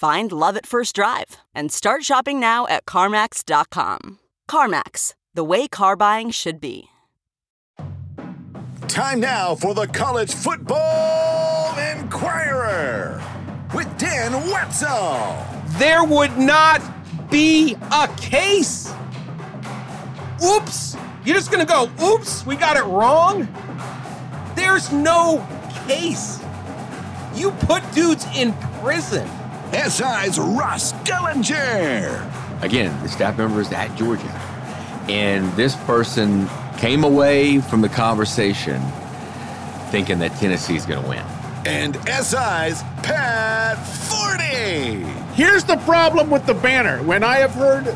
Find love at first drive and start shopping now at CarMax.com. CarMax, the way car buying should be. Time now for the College Football Inquirer with Dan Wetzel. There would not be a case. Oops. You're just going to go, oops, we got it wrong? There's no case. You put dudes in prison. SI's Ross Dellenger. Again, the staff member is at Georgia. And this person came away from the conversation thinking that Tennessee's going to win. And SI's Pat Forde. Here's the problem with the banner. When I have heard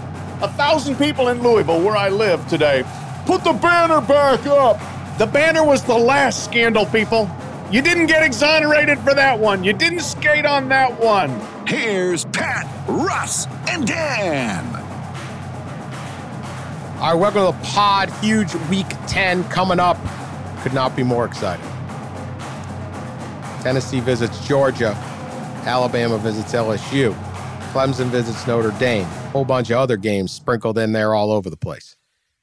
a thousand people in Louisville, where I live today, put the banner back up. The banner was the last scandal, people. You didn't get exonerated for that one. You didn't skate on that one. Here's Pat, Russ, and Dan. All right, welcome to the pod. Huge week 10 coming up. Could not be more excited. Tennessee visits Georgia. Alabama visits LSU. Clemson visits Notre Dame. Whole bunch of other games sprinkled in there all over the place.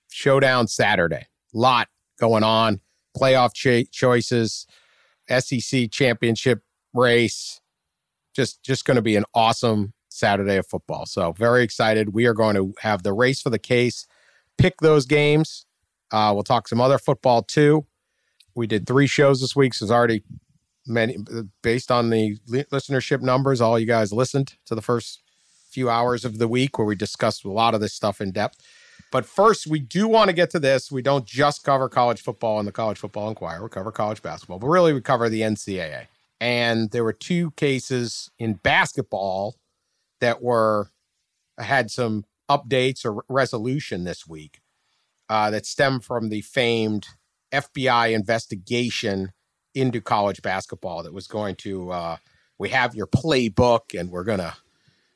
Showdown Saturday. Lot going on. Playoff cho- choices. SEC championship race. Just just going to be an awesome Saturday of football. So very excited. We are going to have the race for the case. Pick those games. Uh, we'll talk some other football too. We did three shows this week, so it's already many based on the listenership numbers. All you guys listened to the first few hours of the week where we discussed a lot of this stuff in depth. But first, we do want to get to this. We don't just cover college football in the College Football Inquirer. We cover college basketball, but really we cover the NCAA. And there were two cases in basketball that were had some updates or resolution this week uh, that stem from the famed FBI investigation into college basketball that was going to uh, we have your playbook and we're gonna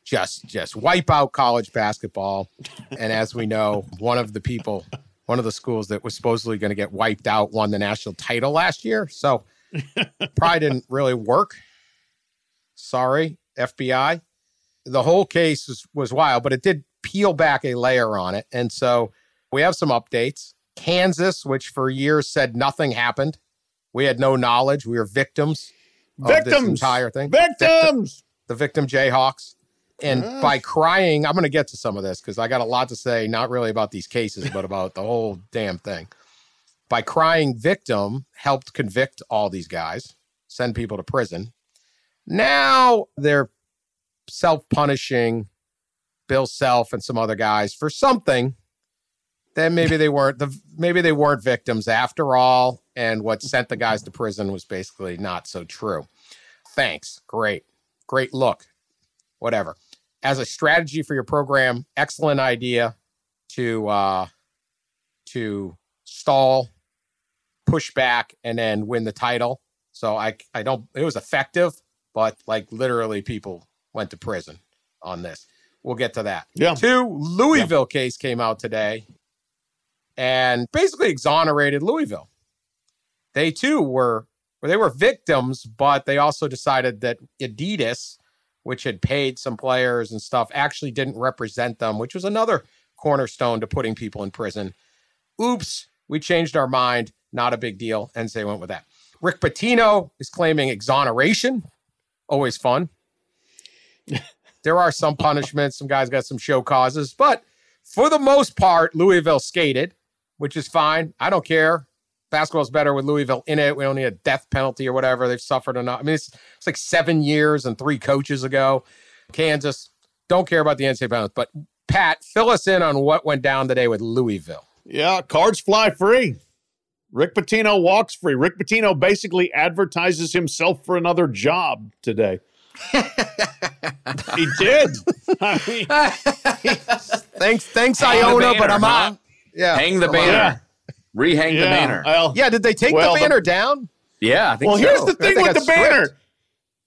just just wipe out college basketball. And as we know one of the people one of the schools that was supposedly going to get wiped out won the national title last year. So probably didn't really work sorry fbi the whole case was, was wild but it did peel back a layer on it and so we have some updates kansas which for years said nothing happened we had no knowledge. We were victims. Victims. entire thing. Victims. The victim Jayhawks. And by crying, I'm going to get to some of this because I got a lot to say, not really about these cases, but about the whole damn thing. By crying victim, helped convict all these guys, send people to prison. Now they're self punishing Bill Self and some other guys for something then maybe they weren't the maybe they weren't victims after all and what sent the guys to prison was basically not so true. Thanks. Great. Great look. Whatever. As a strategy for your program excellent idea to uh to stall push back and then win the title so i i don't it was effective but like literally people went to prison on this we'll get to that yeah two louisville yeah. case came out today and basically exonerated Louisville. They too were they were victims, but they also decided that Adidas, which had paid some players and stuff, actually didn't represent them, which was another cornerstone to putting people in prison. Oops, we changed our mind. Not a big deal. And they went with that. Rick Pitino is claiming exoneration. Always fun. There are some punishments. Some guys got some show causes, but for the most part, Louisville skated, which is fine. I don't care. Basketball's better with Louisville in it. We don't need a death penalty or whatever. They've suffered enough. I mean, it's, it's like seven years and three coaches ago. Kansas, don't care about the NCAA penalties. But Pat, fill us in on what went down today with Louisville. Yeah, cards fly free. Rick Pitino walks free. Rick Pitino basically advertises himself for another job today. he did. I mean, Thanks, thanks, Hang Iona, banner, but I'm huh? out. Yeah, Hang the banner. out. Rehang the banner. well, Yeah, did they take Well, the the- banner down? yeah, I think Well, so. here's the thing with the that's banner.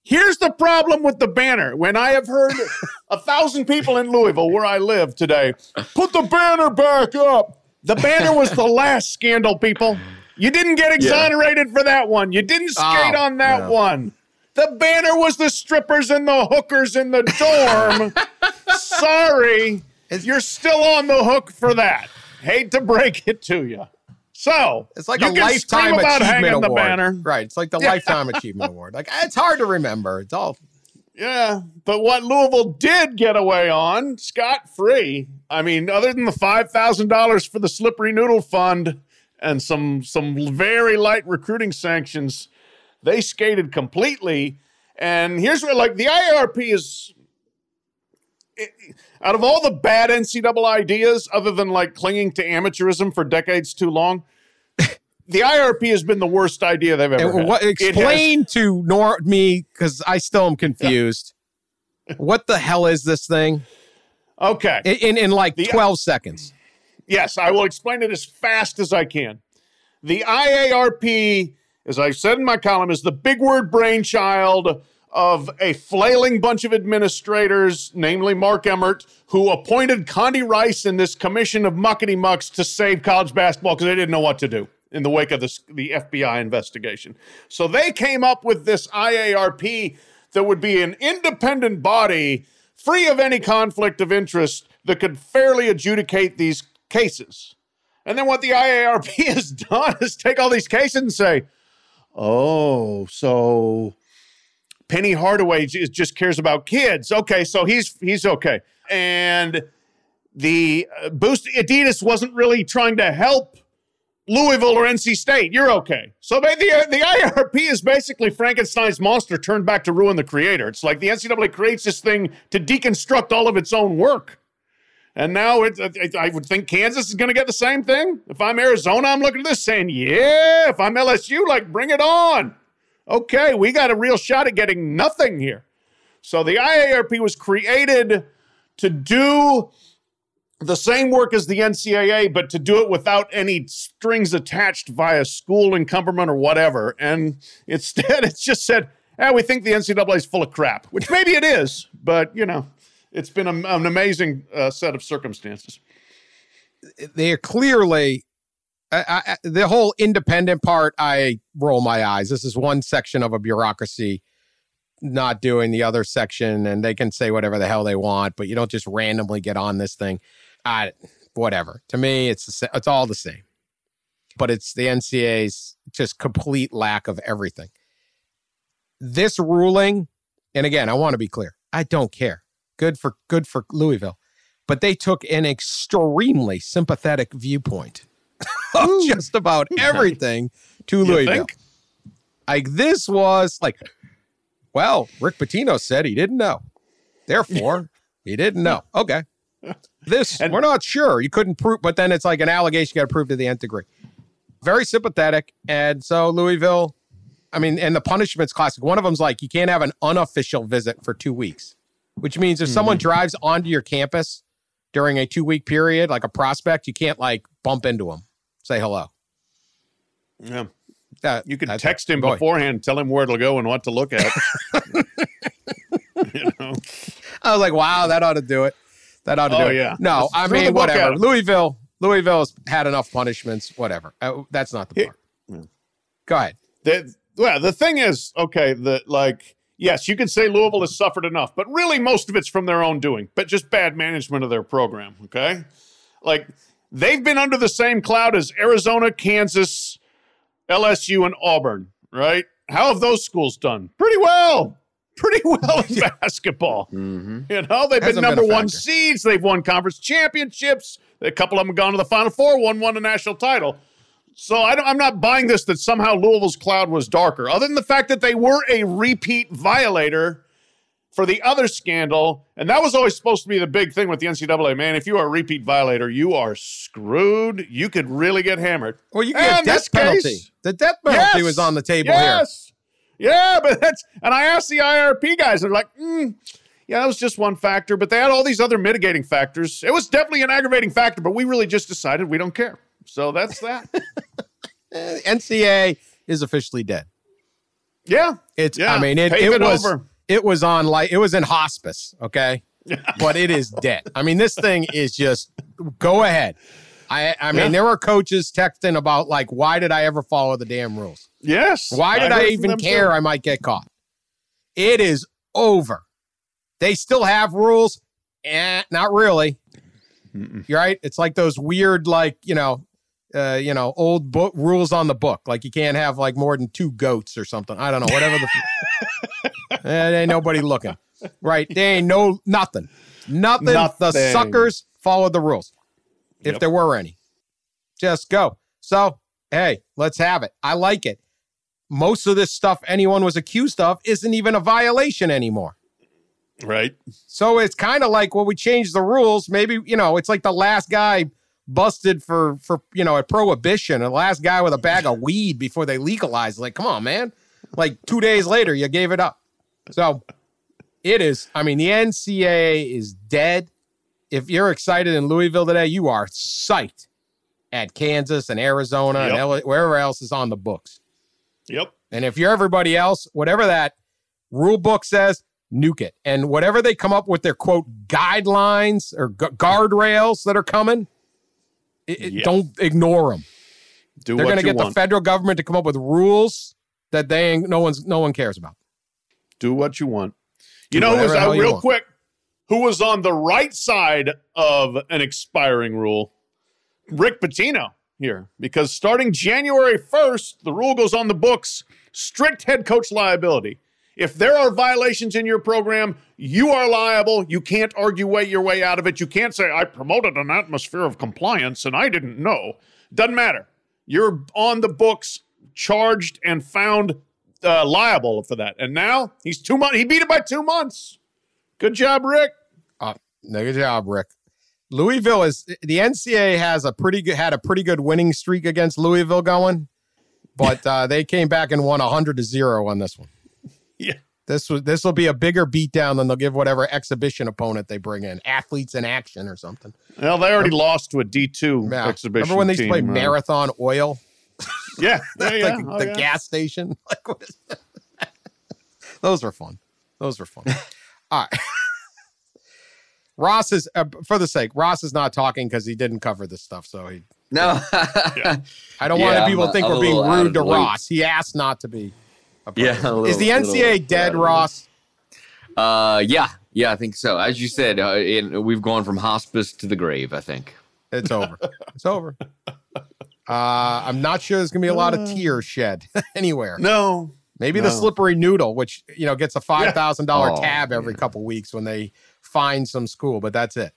Here's the problem with the banner. When I have heard a thousand people in Louisville, where I live today, put the banner back up. The banner was the last scandal, people. You didn't get exonerated for that one. You didn't oh, skate Oh, on that one. The banner was the strippers and the hookers in the dorm. Sorry, you're still on the hook for that. Hate to break it to you. So It's like you a can scream lifetime about achievement hanging award, the banner. right? It's like the lifetime achievement award. Like it's hard to remember. It's all Yeah, but what Louisville did get away on scot free. I mean, other than the five thousand dollars for the slippery noodle fund and some some very light recruiting sanctions, they skated completely. And here's what, like, the IRP is. it- out of all the bad NCAA ideas, other than like clinging to amateurism for decades too long, the IRP has been the worst idea they've ever And had. what, It has- explain to nor me because I still am confused. what the hell is this thing? okay. In in, in like The- twelve seconds. Yes, I will explain it as fast as I can. The IARP, as I said in my column, is the big word brainchild of a flailing bunch of administrators, namely Mark Emmert, who appointed Condi Rice in this commission of muckety mucks to save college basketball because they didn't know what to do in the wake of this, the FBI investigation. So they came up with this IARP that would be an independent body free of any conflict of interest that could fairly adjudicate these cases. And then what the IARP has done is take all these cases and say, oh, so Penny Hardaway just cares about kids. Okay, so he's he's okay. And the uh, boost Adidas wasn't really trying to help Louisville or NC State. You're okay. So the the IRP is basically Frankenstein's monster turned back to ruin the creator. It's like the NCAA creates this thing to deconstruct all of its own work. And now it, I would think Kansas is going to get the same thing. If I'm Arizona, I'm looking at this saying, yeah. If I'm LSU, like, bring it on. Okay, we got a real shot at getting nothing here. So the IARP was created to do the same work as the NCAA, but to do it without any strings attached via school encumberment or whatever. And instead, it's just said, eh, we think the NCAA is full of crap, which maybe it is, but you know, it's been a, an amazing uh, set of circumstances. They are clearly I, I, the whole independent part. I roll my eyes. This is one section of a bureaucracy not doing the other section, and they can say whatever the hell they want, but you don't just randomly get on this thing. I whatever. To me, it's the, it's all the same. But it's the NCAA's just complete lack of everything. This ruling, and again, I want to be clear. I don't care. Good for good for Louisville, but they took an extremely sympathetic viewpoint of just about everything to Louisville. think? Like this was like, well, Rick Pitino said he didn't know, therefore he didn't know. Okay, this And- we're not sure. You couldn't prove, but then it's like an allegation you got to prove to the nth degree. Very sympathetic, and so Louisville. I mean, and the punishment's classic. One of them's like you can't have an unofficial visit for two weeks, which means if someone Mm-hmm. drives onto your campus during a two week period, like a prospect, you can't like bump into them, say hello. Yeah. That- You can text him boy. beforehand, tell him where to go and what to look at. you know? I was like, wow, that ought to do it. That ought to Oh, do it. yeah. No, Just I mean, whatever. at Louisville, Louisville's had enough punishments. Whatever. Uh, that's not the part. Go ahead. The, well, the thing is, okay, that like, yes, you can say Louisville has suffered enough, but really most of it's from their own doing, but just bad management of their program. Okay. Like, they've been under the same cloud as Arizona, Kansas, LSU, and Auburn, right? How have those schools done? Pretty well. pretty well in basketball. Mm-hmm. You know, they've Hasn't been been number one seeds. They've won conference championships. A couple of them have gone to the Final Four. One won a national title. So I don't, I'm not buying this that somehow Louisville's cloud was darker, other than the fact that they were a repeat violator for the other scandal, and that was always supposed to be the big thing with the NCAA. Man, if you are a repeat violator, you are screwed. You could really get hammered. Well, you get death penalty. case- the death penalty Yes! was on the table here. yes. Yeah, but that's and I asked the IRP guys, they're like, mm, yeah, that was just one factor, but they had all these other mitigating factors. It was definitely an aggravating factor, but we really just decided we don't care. So that's that. Eh, NCA is officially dead. yeah. It's. Yeah, I mean, it, it it was. over. It was on like it was in hospice. Okay, but it is dead. I mean, this thing is just go ahead. I. I mean, Yeah. there were coaches texting about like, why did I ever follow the damn rules? Yes. Why did I, heard from even care too. I might get caught? It is over. They still have rules. Eh, not really. You're right. It's like those weird, like, you know, uh, you know, old book rules on the book. Like you can't have like more than two goats or something. I don't know. Whatever the f- Eh, ain't nobody looking. Right. They ain't no nothing. Nothing. The suckers followed the rules. If Yep. there were any. Just go. So, hey, let's have it. I like it most of this stuff anyone was accused of isn't even a violation anymore. Right. So it's kind of like, well, we changed the rules. Maybe, you know, it's like the last guy busted for, for, you know, a prohibition, the last guy with a bag of weed before they legalized. Like, come on, man. Like two days later, you gave it up. So it is, I mean, the NCAA is dead. If you're excited in Louisville today, you are psyched at Kansas and Arizona and Yep. L- wherever else is on the books. Yep. And if you're everybody else, whatever that rule book says, nuke it. And whatever they come up with their quote guidelines or gu- guardrails that are coming, i- i- Yeah. don't ignore them. Do They're going to get the federal government to come up with rules that they ain't, no one's no one cares about. Do what you want. You Do know, who was, uh, real quick, who was on the right side of an expiring rule? Rick Pitino here, because starting January 1st, the rule goes on the books strict head coach liability. If there are violations in your program, you are liable. You can't argue way your way out of it. You can't say, I promoted an atmosphere of compliance and I didn't know. Doesn't matter. You're on the books, charged and found uh, liable for that. And now he's two months. He beat it by two months. Good job, Rick. Uh, no, good job, Rick. Louisville is the NCAA has a pretty good had a pretty good winning streak against Louisville going, but uh, they came back and won hundred to zero on this one. Yeah. This was this will be a bigger beatdown than they'll give whatever exhibition opponent they bring in, athletes in action or something. Well, they already lost to a D2 Yeah. exhibition. Remember when they used to play team, uh, Marathon Oil, Yeah. yeah, yeah. like Oh, the yeah. gas station? Like what is Those were fun. Those were fun. All right. Ross is, uh, for the sake, Ross is not talking because he didn't cover this stuff. So he, No. I don't Yeah, want people to think a- we're being rude to the loop. Ross. He asked not to be. A Yeah, of it. a little- is the little dead, of. Ross? uh, yeah, yeah, I think so. As you said, uh, in, we've gone from hospice to the grave. I think. It's over. it's over. Uh, I'm not sure there's gonna be a lot of tears shed anywhere. No. Maybe the slippery noodle, which you know gets a five thousand dollar Oh, tab every couple weeks when they find some school, but that's it.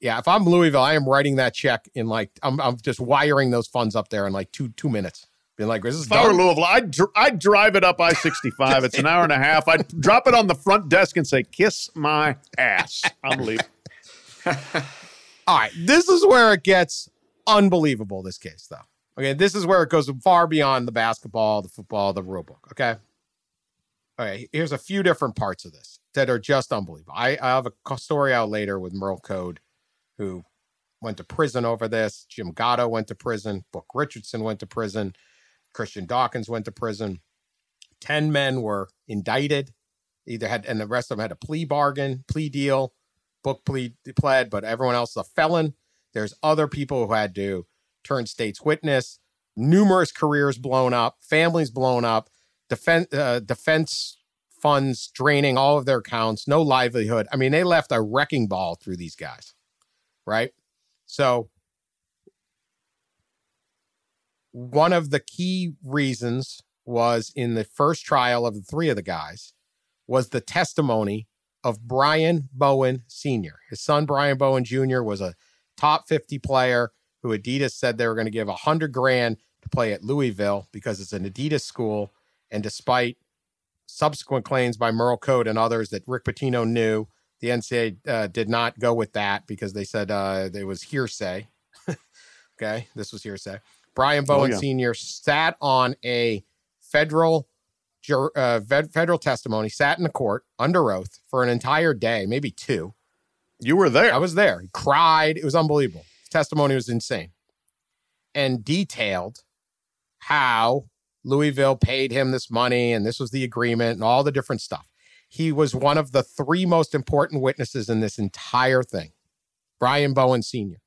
Yeah, if I'm Louisville, I am writing that check in like I'm, I'm just wiring those funds up there in like two two minutes. Being like, this is If I were. Louisville, I'd, dr- I'd drive it up I 65. It's an hour and a half. I'd drop it on the front desk and say, kiss my ass. I'm leaving. All right, this is where it gets unbelievable. This case, though. Okay, this is where it goes far beyond the basketball, the football, the rule book. Okay. Okay, here's a few different parts of this that are just unbelievable. I, I have a story out later with Merl Code, who went to prison over this. Jim Gatto went to prison. Book Richardson went to prison. Christian Dawkins went to prison. Ten men were indicted. Either had, and the rest of them had a plea bargain, plea deal book plea pled, but everyone else a felon. There's other people who had to turn state's witness. Numerous careers blown up, families blown up, defense uh, defense funds draining all of their accounts, no livelihood. I mean, they left a wrecking ball through these guys, right? So one of the key reasons was in the first trial of the three of the guys was the testimony of Brian Bowen Sr. His son, Brian Bowen Jr., was a top 50 player who Adidas said they were going to give a hundred grand to play at Louisville because it's an Adidas school. And despite subsequent claims by Merl Code and others that Rick Pitino knew, the NCAA uh, did not go with that because they said uh, it was hearsay. okay, this was hearsay. Brian Bowen oh, yeah. Sr. sat on a federal uh, federal testimony, sat in the court under oath for an entire day, maybe two. You were there. I was there. He cried. It was unbelievable. His testimony was insane and detailed how Louisville paid him this money and this was the agreement and all the different stuff. He was one of the three most important witnesses in this entire thing, Brian Bowen Sr.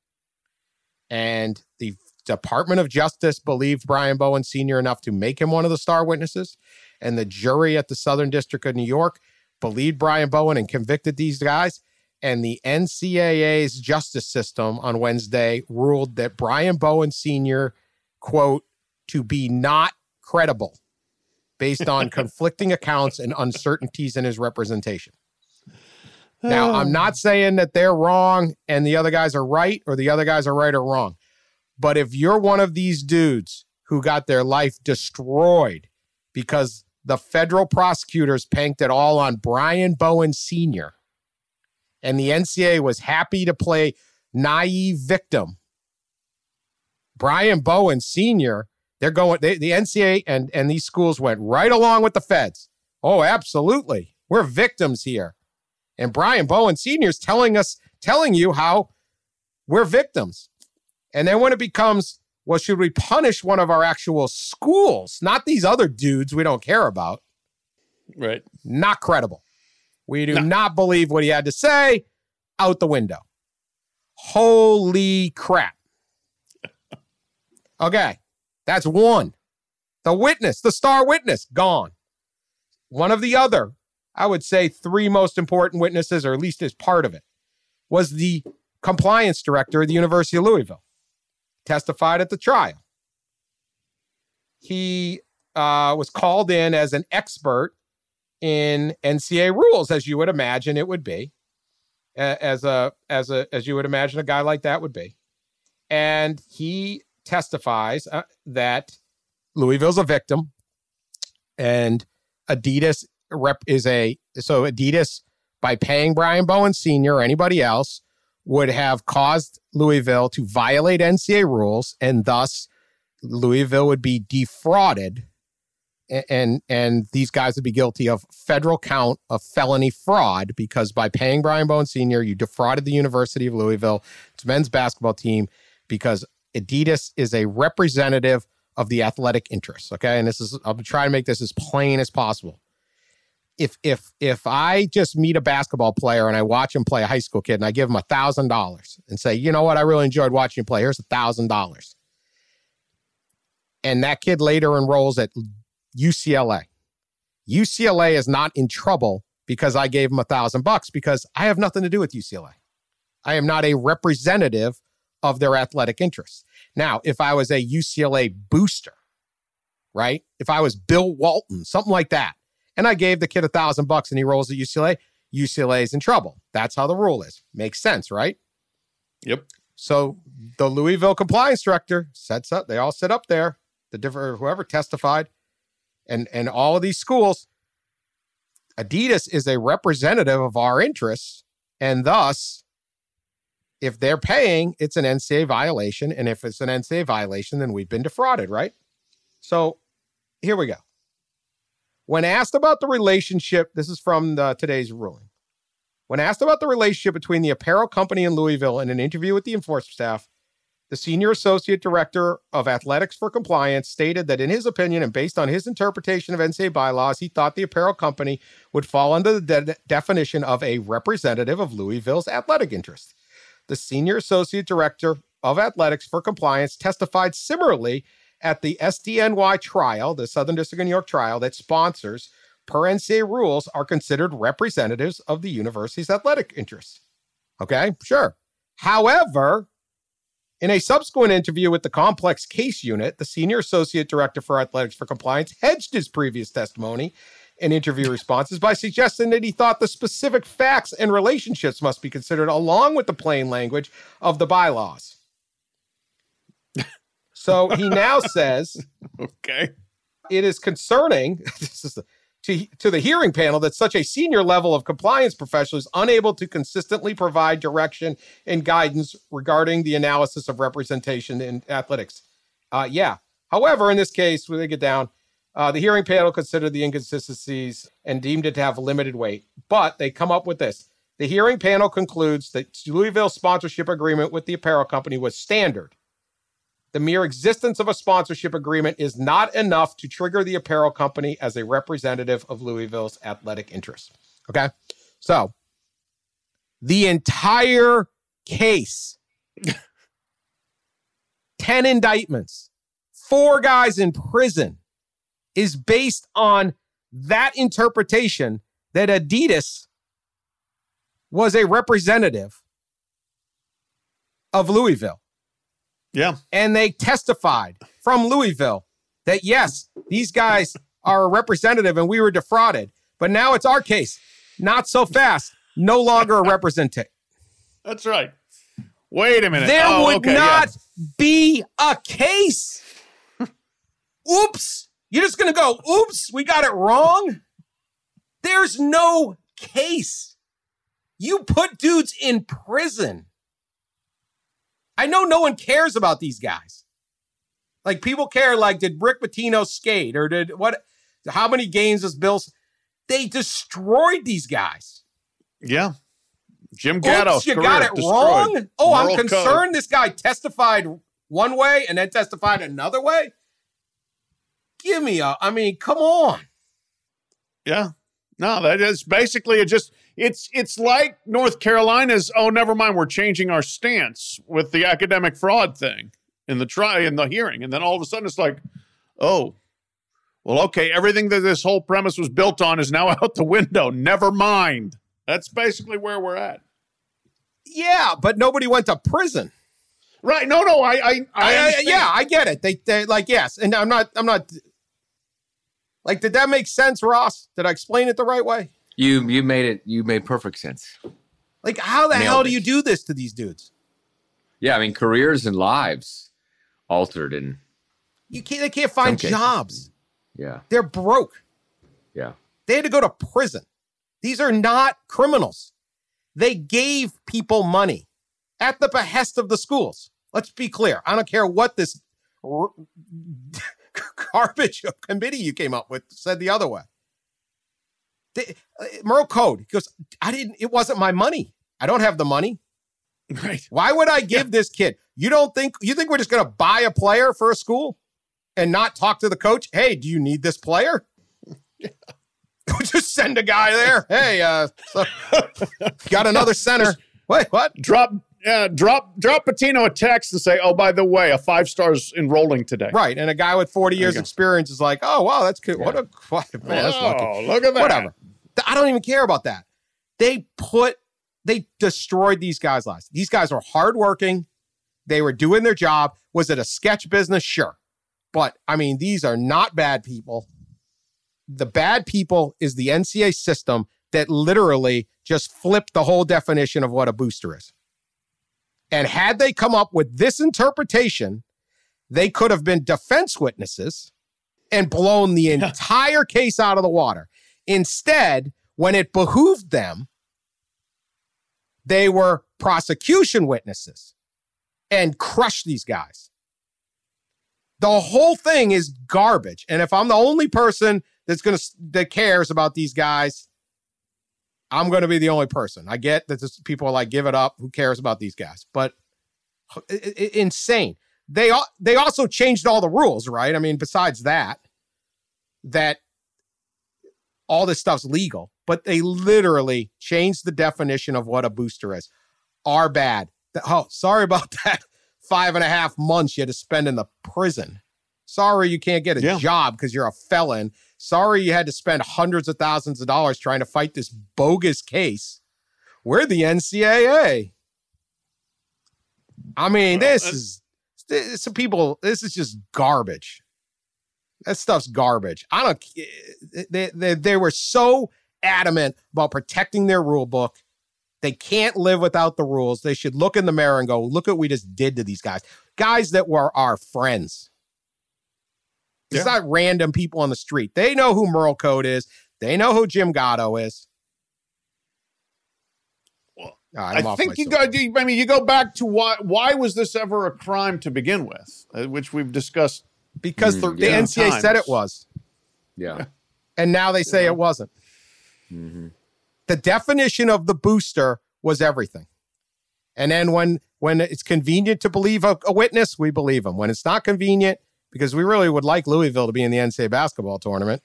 And the Department of Justice believed Brian Bowen Sr. enough to make him one of the star witnesses. And the jury at the Southern District of New York believed Brian Bowen and convicted these guys. And the NCAA's justice system on Wednesday ruled that Brian Bowen Sr., quote, to be not credible based on conflicting accounts and uncertainties in his representation. Now, I'm oh. not saying that they're wrong and the other guys are right or the other guys are right or wrong. But if you're one of these dudes who got their life destroyed because the federal prosecutors panked it all on Brian Bowen Sr., and the NCAA was happy to play naive victim, Brian Bowen Sr they're going, they, the NCAA and, and these schools went right along with the feds. Oh, absolutely. We're victims here. And Brian Bowen Sr. is telling us, telling you how we're victims. And then when it becomes, well, should we punish one of our actual schools, not these other dudes we don't care about? Right. Not credible. We do no. not believe what he had to say out the window. Holy crap. Okay. That's one. The witness, the star witness, gone. One of the other, I would say, three most important witnesses, or at least as part of it, was the compliance director of the University of Louisville, testified at the trial. He uh, was called in as an expert in NCA rules, as you would imagine it would be, as a as a as you would imagine a guy like that would be, and he testifies uh, that Louisville's a victim and Adidas rep is a so Adidas by paying Brian Bowen Sr. or anybody else would have caused Louisville to violate NCAA rules and thus Louisville would be defrauded and and these guys would be guilty of federal count of felony fraud because by paying Brian Bowen Sr. you defrauded the University of Louisville, its men's basketball team because Adidas is a representative of the athletic interests. Okay. And this is, I'll trying to make this as plain as possible. If, if, if I just meet a basketball player and I watch him play a high school kid and I give him a thousand dollars and say, you know what, I really enjoyed watching you play. Here's a thousand dollars. And that kid later enrolls at UCLA. UCLA is not in trouble because I gave him a thousand bucks because I have nothing to do with UCLA. I am not a representative of their athletic interests. Now, if I was a UCLA booster, right? If I was Bill Walton, something like that, and I gave the kid a thousand bucks and he rolls at UCLA, UCLA is in trouble. That's how the rule is. Makes sense, right? Yep. So the Louisville compliance director sets up, they all sit up there, the different whoever testified, and and all of these schools, Adidas is a representative of our interests, and thus if they're paying, it's an NCAA violation. And if it's an NCAA violation, then we've been defrauded, right? So here we go. When asked about the relationship, this is from the, today's ruling. When asked about the relationship between the apparel company and Louisville in an interview with the enforcement staff, the senior associate director of athletics for compliance stated that, in his opinion and based on his interpretation of NCAA bylaws, he thought the apparel company would fall under the de- definition of a representative of Louisville's athletic interests the senior associate director of athletics for compliance, testified similarly at the SDNY trial, the Southern District of New York trial that sponsors, per NCAA rules, are considered representatives of the university's athletic interests. Okay, sure. However, in a subsequent interview with the complex case unit, the senior associate director for athletics for compliance hedged his previous testimony in interview responses by suggesting that he thought the specific facts and relationships must be considered along with the plain language of the bylaws. So he now says Okay. it is concerning this is the, to, to the hearing panel that such a senior level of compliance professional is unable to consistently provide direction and guidance regarding the analysis of representation in athletics. Uh, yeah. However, in this case, when they get down, uh, the hearing panel considered the inconsistencies and deemed it to have limited weight. But they come up with this. The hearing panel concludes that Louisville's sponsorship agreement with the apparel company was standard the mere existence of a sponsorship agreement is not enough to trigger the apparel company as a representative of Louisville's athletic interests. Okay. So the entire case 10 indictments, four guys in prison is based on that interpretation that Adidas was a representative of Louisville. Yeah. And they testified from Louisville that yes, these guys are a representative and we were defrauded. But now it's our case. Not so fast. No longer a representative. That's right. Wait a minute. There Oh, would okay, not yeah. be a case. oops. You're just going to go, oops, we got it wrong. There's no case. You put dudes in prison. I know no one cares about these guys. Like people care, like, did Rick Pitino skate or did what? How many games does Bills? They destroyed these guys. Yeah. Jim Gatto. Oops, you got it wrong. Oh, I'm concerned. This guy testified one way and then testified another way. Give me a. I mean, come on. Yeah. No, that is basically it just it's it's like North Carolina's oh never mind we're changing our stance with the academic fraud thing in the try in the hearing and then all of a sudden it's like oh well okay everything that this whole premise was built on is now out the window never mind that's basically where we're at Yeah, but nobody went to prison. right no no I I, I, I, I, yeah, I get it. They, they like yes, and I'm not. I'm not. Like, did that make sense, Ross? Did I explain it the right way? You you made it. You made perfect sense. Like, how the Nailed hell do it. you do this to these dudes? Yeah, I mean careers and lives altered, and You can't. They can't find cases. jobs. yeah, They're broke. yeah. They had to go to prison. These are not criminals. They gave people money at the behest of the schools. Let's be clear. I don't care what this r- garbage committee you came up with said the other way. They, uh, Merl Code he goes, I didn't, it wasn't my money. I don't have the money. right Why would I give this kid? You don't think, you think we're just going to buy a player for a school and not talk to the coach? Hey, do you need this player? just send a guy there. Hey, uh, so- got another center. Wait, what? drop yeah drop drop Pitino a text and say oh by the way a five stars enrolling today Right. And a guy with 40 years experience is like, oh, wow, that's good. What a, what, man, that's lucky. oh look at that Whatever. I don't even care about that. They put, they destroyed these guys' lives. These guys were hardworking. They were doing their job. Was it a sketch business? Sure. But I mean, these are not bad people. The bad people is the NCA system that literally just flipped the whole definition of what a booster is. And had they come up with this interpretation, they could have been defense witnesses and blown the entire case out of the water. Instead, when it behooved them, they were prosecution witnesses and crushed these guys. The whole thing is garbage. And if I'm the only person that's going to that cares about these guys, I'm going to be the only person. I get that this, people are like, give it up. Who cares about these guys? But i- i- insane. They they also changed all the rules, right? I mean, besides that, that all this stuff's legal, but they literally changed the definition of what a booster is. Are bad. Oh, sorry about that. Five and a half months you had to spend in the prison. Sorry you can't get a Yeah. job because you're a felon. Sorry you had to spend hundreds of thousands of dollars trying to fight this bogus case. We're the NCAA. I mean, Well, this that's- is this, some people. This is just garbage. That stuff's garbage. I don't. Eh, eh, they, they, they were so adamant about protecting their rule book. They can't live without the rules. They should look in the mirror and go, look what we just did to these guys. Guys that were our friends. It's not random people on the street. They know who Merl Code is. They know who Jim Gatto is. Well, right, I'm I think you go. I mean, you go back to why. Why was this ever a crime to begin with? Uh, which we've discussed. Because the, Mm, the yeah. NCAA said it was. Yeah. and now they say it wasn't. hmm The definition of the booster was everything. And then when when it's convenient to believe a, a witness, we believe him. When it's not convenient, because we really would like Louisville to be in the NCAA basketball tournament,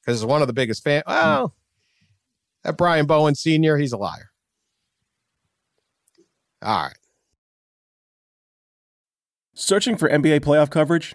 because it's one of the biggest fan. Well, that Brian Bowen Senior, he's a liar. All right. Searching for NBA playoff coverage?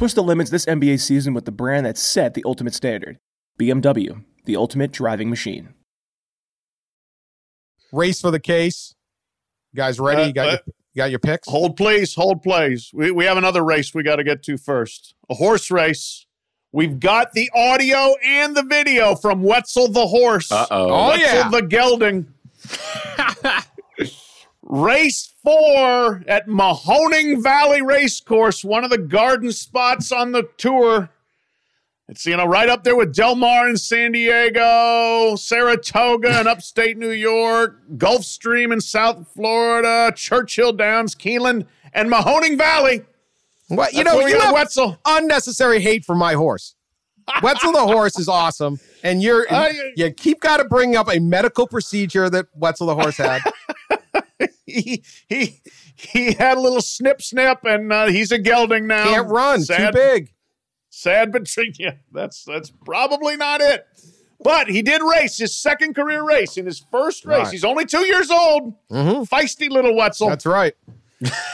Push the limits this NBA season with the brand that set the ultimate standard BMW, the ultimate driving machine. Race for the case. You guys ready? Uh, You got, uh, your, you got your picks? Hold please, hold please. We we have another race we got to get to first. A horse race. We've got the audio and the video from Wetzel the horse. Uh oh. Oh, Wetzel yeah. the gelding. Race four at Mahoning Valley Racecourse, one of the garden spots on the tour. It's you know right up there with Del Mar in San Diego, Saratoga in upstate New York, Gulfstream in South Florida, Churchill Downs, Keeneland, and Mahoning Valley. What you That's know, you have Wetzel. unnecessary hate for my horse. Wetzel the horse is awesome, and you're I- you keep got to bring up a medical procedure that Wetzel the horse had. He he he had a little snip snip, and uh, he's a gelding now. Can't run, Sad- too big. Sad but true. Yeah, that's that's probably not it. But he did race his second career race in his first race. Right. He's only two years old. Mhm. Feisty little Wetzel. That's right.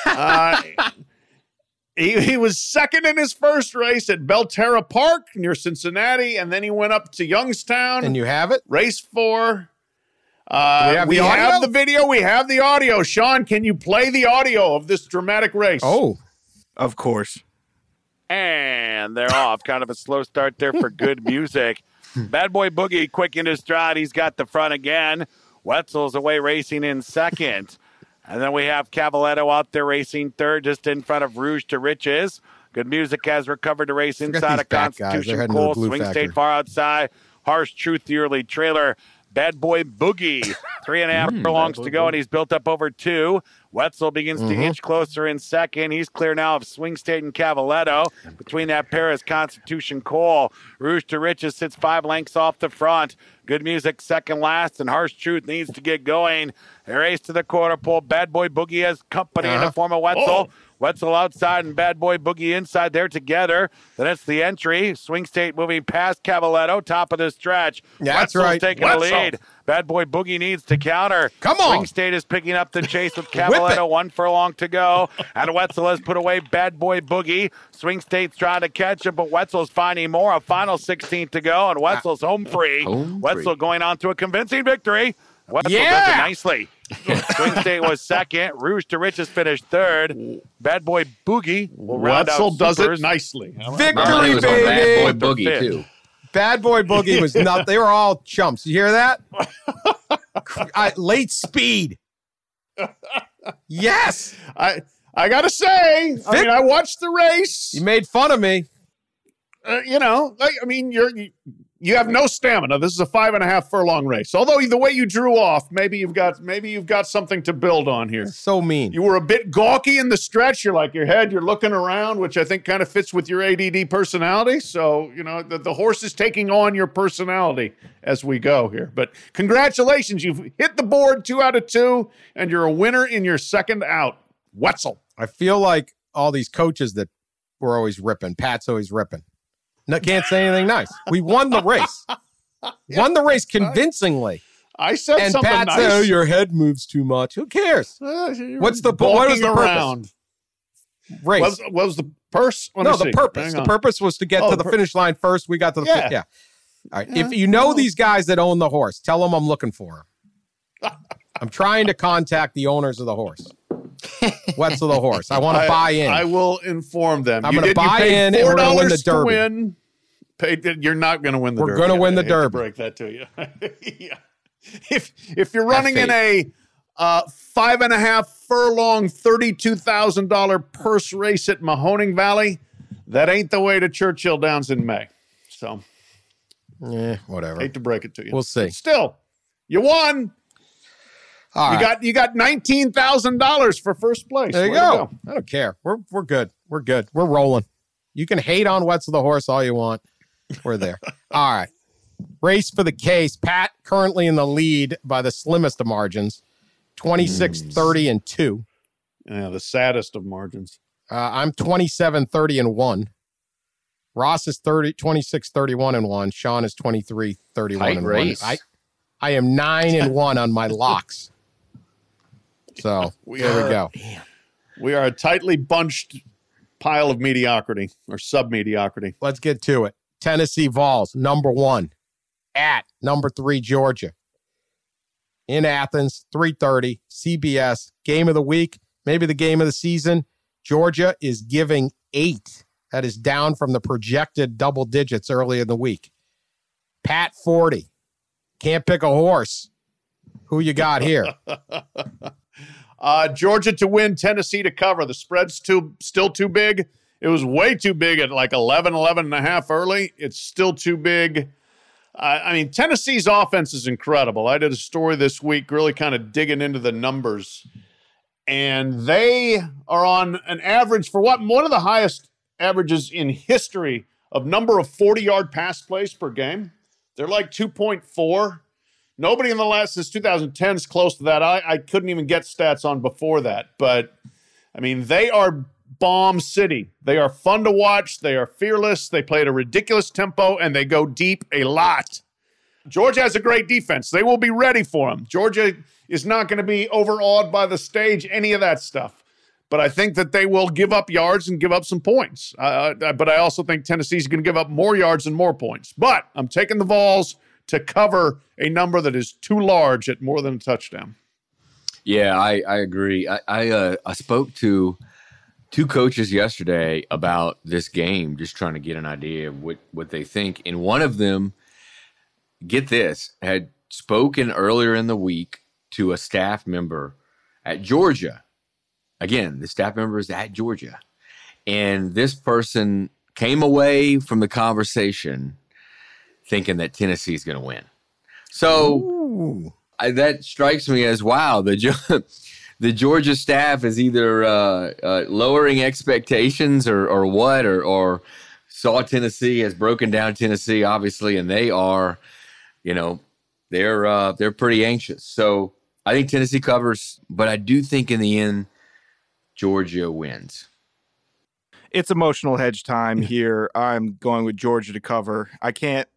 Uh, he, he was second in his first race at Belterra Park near Cincinnati, and then he went up to Youngstown. And you have it. race four. Uh, we have we the have audio? the video. We have the audio. Sean, can you play the audio of this dramatic race? Oh, Of course. And they're off. Kind of a slow start there for good music. Bad Boy Boogie quick in his stride. He's got the front again. Wetzel's away racing in second. And then we have Cavaletto out there racing third, just in front of Rouge to Riches. Good music has recovered to race inside these of back guys. They're Constitution heading to the Cole. Swing Factory. State far outside. Harsh Truth, the early trailer. Bad Boy Boogie. Three and a half furlongs to go, and he's built up over two. Wetzel begins to inch closer in second. He's clear now of Swing State and Cavaletto. Between that pair is Constitution Cole. Rouge to Riches sits five lengths off the front. Good music second last, and Harsh Truth needs to get going. They race to the quarter pole. Bad Boy Boogie has company in the Uh-huh. form of Wetzel. Oh. Wetzel outside and Bad Boy Boogie inside there together. Then it's the entry. Swing State moving past Cavaletto, top of the stretch. Yeah, that's Wetzel's right. taking Wetzel. the lead. Bad Boy Boogie needs to counter. Come on. Swing State is picking up the chase with Cavaletto. One furlong to go. And Wetzel has put away Bad Boy Boogie. Swing State's trying to catch him, but Wetzel's finding more. A final 16 to go, and ah. Wetzel's home free. Home Wetzel free. going on to a convincing victory. Wetzel does Yeah. it nicely. Swing State was second. Rouge to Riches finished third. Bad Boy Boogie will round Wetzel out does it nicely. victory, it baby! Bad Boy Boogie too. Bad boy boogie was not. They were all chumps. You hear that? I, late speed. Yes, I I gotta say, I mean, I watched the race. you made fun of me. uh, you know, like, I mean, you're you, you have no stamina. This is a five and a half furlong race. Although the way you drew off, maybe you've got maybe you've got something to build on here. So mean. You were a bit gawky in the stretch. You're like your head. You're looking around, which I think kind of fits with your ADD personality. So you know the, the horse is taking on your personality as we go here. But congratulations, you've hit the board two out of two, and you're a winner in your second out. Wetzel. I feel like all these coaches that were always ripping. Pat's always ripping. No, can't say anything nice. We won the race. won the race convincingly. I said and something Pat nice. said, "Oh, your head moves too much. Who cares? Uh, What's the what was the balking purpose? around? Race. Was, was the purse? Let no, the see. purpose. Hang The on. purpose was to get Oh, to the pur- finish line first. We got to the Yeah. yeah. yeah. All right. Yeah, if you know these guys that own the horse, tell them I'm looking for them. I'm trying to contact the owners of the horse. Wetzel the horse. I want to buy in. I will inform them. I'm did- you buy in and we're gonna win the Derby. win. Paid, you're not going to win the We're derby. gonna win the Derby. break that to you. yeah. If if you're running in a uh, five and a half furlong, thirty-two thousand dollar purse race at Mahoning Valley, that ain't the way to Churchill Downs in May. So Eh, whatever. hate to break it to you. We'll see. But still, you won. All you right. got you got nineteen thousand dollars for first place. There you Way to go. I don't care. We're we're good. We're good. We're rolling. You can hate on Wetzel the horse all you want. We're there. all right. Race for the case. Pat currently in the lead by the slimmest of margins, 26 30 and 2. Yeah, the saddest of margins. Uh, I'm 27 30 and 1. Ross is 30 26 31 and 1. Sean is 23 31 Tight and race. 1. I I am 9 and 1 on my locks. So, We there we are- go. We are a tightly bunched pile of mediocrity or sub mediocrity. let's get to it. Tennessee Vols, number one, at number three, Georgia. In Athens, 3:30, CBS, game of the week, maybe the game of the season. Georgia is giving eight. That is down from the projected double digits early in the week. Pat 40. Can't pick a horse. Who you got here? Uh, Georgia to win, Tennessee to cover. The spread's too still too big. It was way too big at like 11, 11 and a half early. It's still too big. Uh, I mean, Tennessee's offense is incredible. I did a story this week really kind of digging into the numbers. And they are on an average for what? One of the highest averages in history of number of 40 yard pass plays per game. They're like 2.4. Nobody in the last since 2010 is close to that. I, I couldn't even get stats on before that. But I mean, they are bomb city. They are fun to watch. They are fearless. They play at a ridiculous tempo and they go deep a lot. Georgia has a great defense. They will be ready for them. Georgia is not going to be overawed by the stage, any of that stuff. But I think that they will give up yards and give up some points. Uh, but I also think Tennessee's going to give up more yards and more points. But I'm taking the Vols to cover a number that is too large at more than a touchdown. Yeah, I, I agree. I I, uh, I spoke to two coaches yesterday about this game, just trying to get an idea of what, what they think. And one of them, get this, had spoken earlier in the week to a staff member at Georgia. Again, the staff member is at Georgia. And this person came away from the conversation thinking that Tennessee is going to win. So I, that strikes me as wow. The the Georgia staff is either uh, uh, lowering expectations or or what, or or saw Tennessee has broken down Tennessee, obviously, and they are, you know, they're uh, they're pretty anxious. So I think Tennessee covers, but I do think in the end, Georgia wins. it's emotional hedge time here. I'm going with Georgia to cover. I can't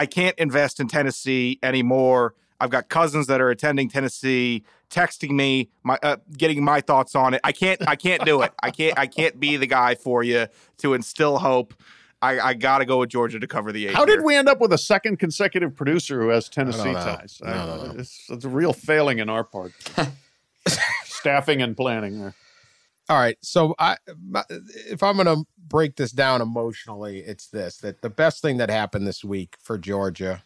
I I can't invest in Tennessee anymore. I've got cousins that are attending Tennessee, texting me, my uh, getting my thoughts on it. I can't I can't do it. I can't I can't be the guy for you to instill hope. I, I got to go with Georgia to cover the eight. How did we end up with a second consecutive producer who has Tennessee know. ties? I don't. It's, it's a real failing in our part. Staffing and planning there. All right. So I if I'm going to break this down emotionally, it's this that the best thing that happened this week for Georgia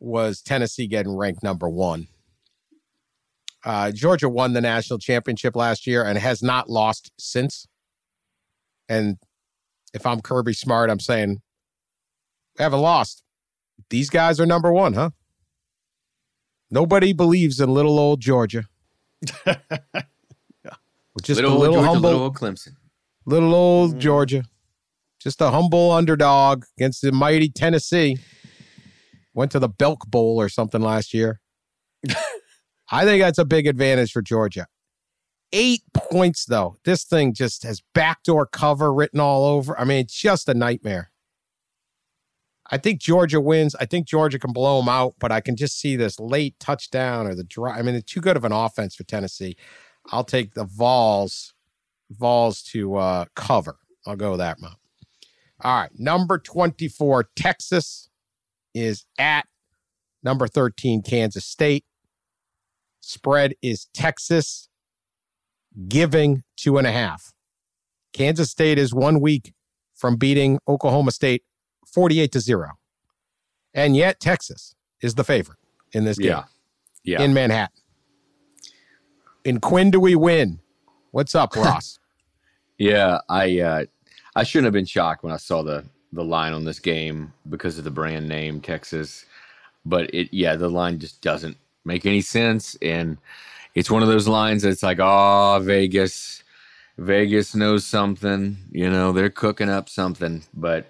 was Tennessee getting ranked number 1. Uh, Georgia won the national championship last year and has not lost since. And if I'm Kirby Smart, I'm saying we haven't lost. These guys are number 1, huh? Nobody believes in little old Georgia. Just little, a little Georgia, humble, little old Clemson. little old mm. Georgia, just a humble underdog against the mighty Tennessee. Went to the Belk Bowl or something last year. I think that's a big advantage for Georgia. Eight points, though. This thing just has backdoor cover written all over. I mean, it's just a nightmare. I think Georgia wins. I think Georgia can blow them out, but I can just see this late touchdown or the drive. I mean, it's too good of an offense for Tennessee. I'll take the Vols, Vols to uh, cover. I'll go that route. All right, number twenty-four, Texas is at number thirteen, Kansas State. Spread is Texas giving two and a half. Kansas State is one week from beating Oklahoma State 48 to 0. And yet Texas is the favorite in this game. Yeah. Yeah. In Manhattan. In Quinn do we win? What's up, Ross? yeah, I uh I shouldn't have been shocked when I saw the the line on this game because of the brand name Texas. But it yeah, the line just doesn't make any sense and it's one of those lines that's like, "Oh, Vegas Vegas knows something, you know, they're cooking up something, but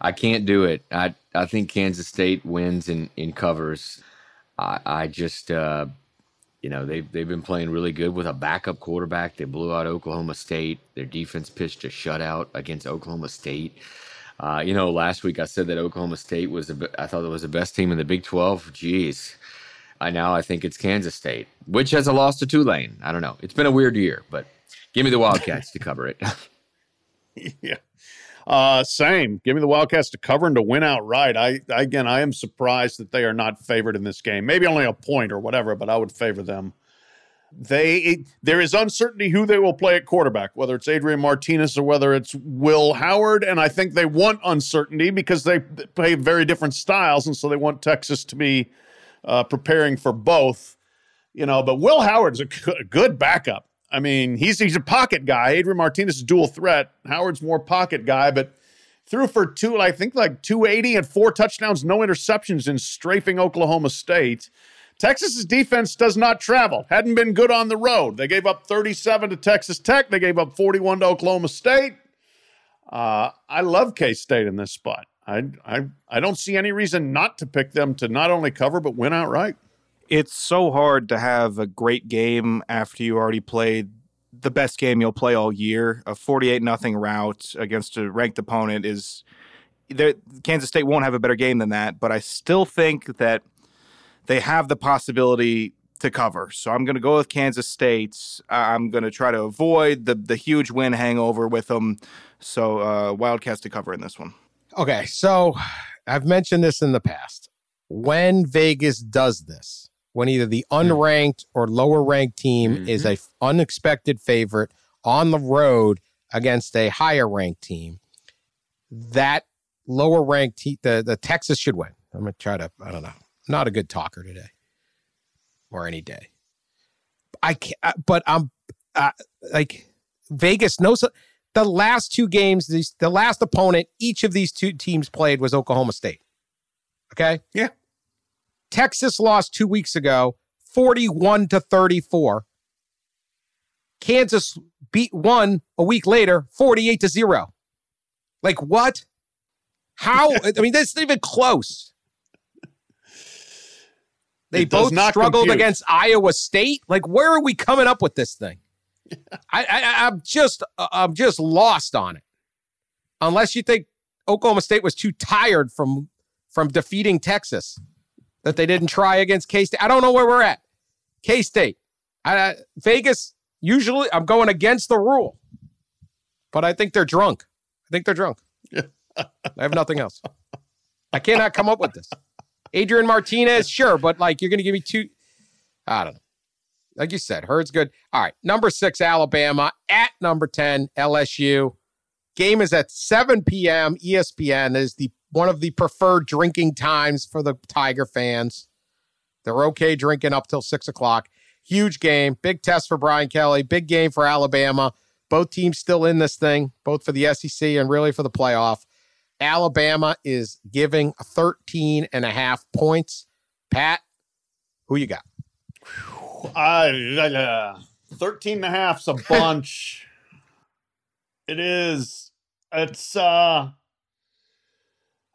I can't do it. I I think Kansas State wins in in covers. I I just uh you know they've they've been playing really good with a backup quarterback. They blew out Oklahoma State. Their defense pitched a shutout against Oklahoma State. Uh, you know, last week I said that Oklahoma State was I thought it was the best team in the Big Twelve. Jeez, I now I think it's Kansas State, which has a loss to Tulane. I don't know. It's been a weird year, but give me the Wildcats to cover it. yeah. Uh, same. Give me the Wildcats to cover and to win outright. I again, I am surprised that they are not favored in this game. Maybe only a point or whatever, but I would favor them. They it, there is uncertainty who they will play at quarterback, whether it's Adrian Martinez or whether it's Will Howard, and I think they want uncertainty because they play very different styles, and so they want Texas to be uh, preparing for both. You know, but Will Howard's a good backup. I mean, he's he's a pocket guy. Adrian Martinez is dual threat. Howard's more pocket guy, but threw for two, I think like 280 and four touchdowns, no interceptions in strafing Oklahoma State. Texas's defense does not travel. Hadn't been good on the road. They gave up 37 to Texas Tech. They gave up 41 to Oklahoma State. Uh, I love K State in this spot. I, I I don't see any reason not to pick them to not only cover but win outright it's so hard to have a great game after you already played the best game you'll play all year. A 48 nothing route against a ranked opponent is Kansas State won't have a better game than that, but I still think that they have the possibility to cover. So I'm going to go with Kansas State. I'm going to try to avoid the the huge win hangover with them. So uh, Wildcats to cover in this one. Okay, so I've mentioned this in the past. When Vegas does this, when either the unranked or lower ranked team mm-hmm. is a f- unexpected favorite on the road against a higher ranked team, that lower ranked te- the the Texas should win. I'm gonna try to I don't know. not a good talker today or any day. I can't, uh, but I'm uh, like Vegas knows the last two games. These the last opponent each of these two teams played was Oklahoma State. Okay. Yeah. Texas lost two weeks ago, 41 to 34. Kansas beat one a week later, 48 to 0. Like what? How? I mean, this isn't even close. They both struggled compute. against Iowa State. Like, where are we coming up with this thing? I, I, I'm just, uh, I'm just lost on it. Unless you think Oklahoma State was too tired from from defeating Texas that they didn't try against K State. I don't know where we're at. K State, uh, Vegas. Usually, I'm going against the rule, but I think they're drunk. I think they're drunk. I have nothing else. I cannot come up with this. Adrian Martinez, sure, but like you're going to give me two. I don't know. Like you said, Hurd's good. All right, number six, Alabama at number ten, LSU. Game is at 7 p.m. ESPN is the one of the preferred drinking times for the Tiger fans. They're okay drinking up till six o'clock. Huge game, big test for Brian Kelly, big game for Alabama. Both teams still in this thing, both for the SEC and really for the playoff. Alabama is giving 13 and a half points. Pat, who you got? Uh, 13 and a half's a bunch. it is. It's uh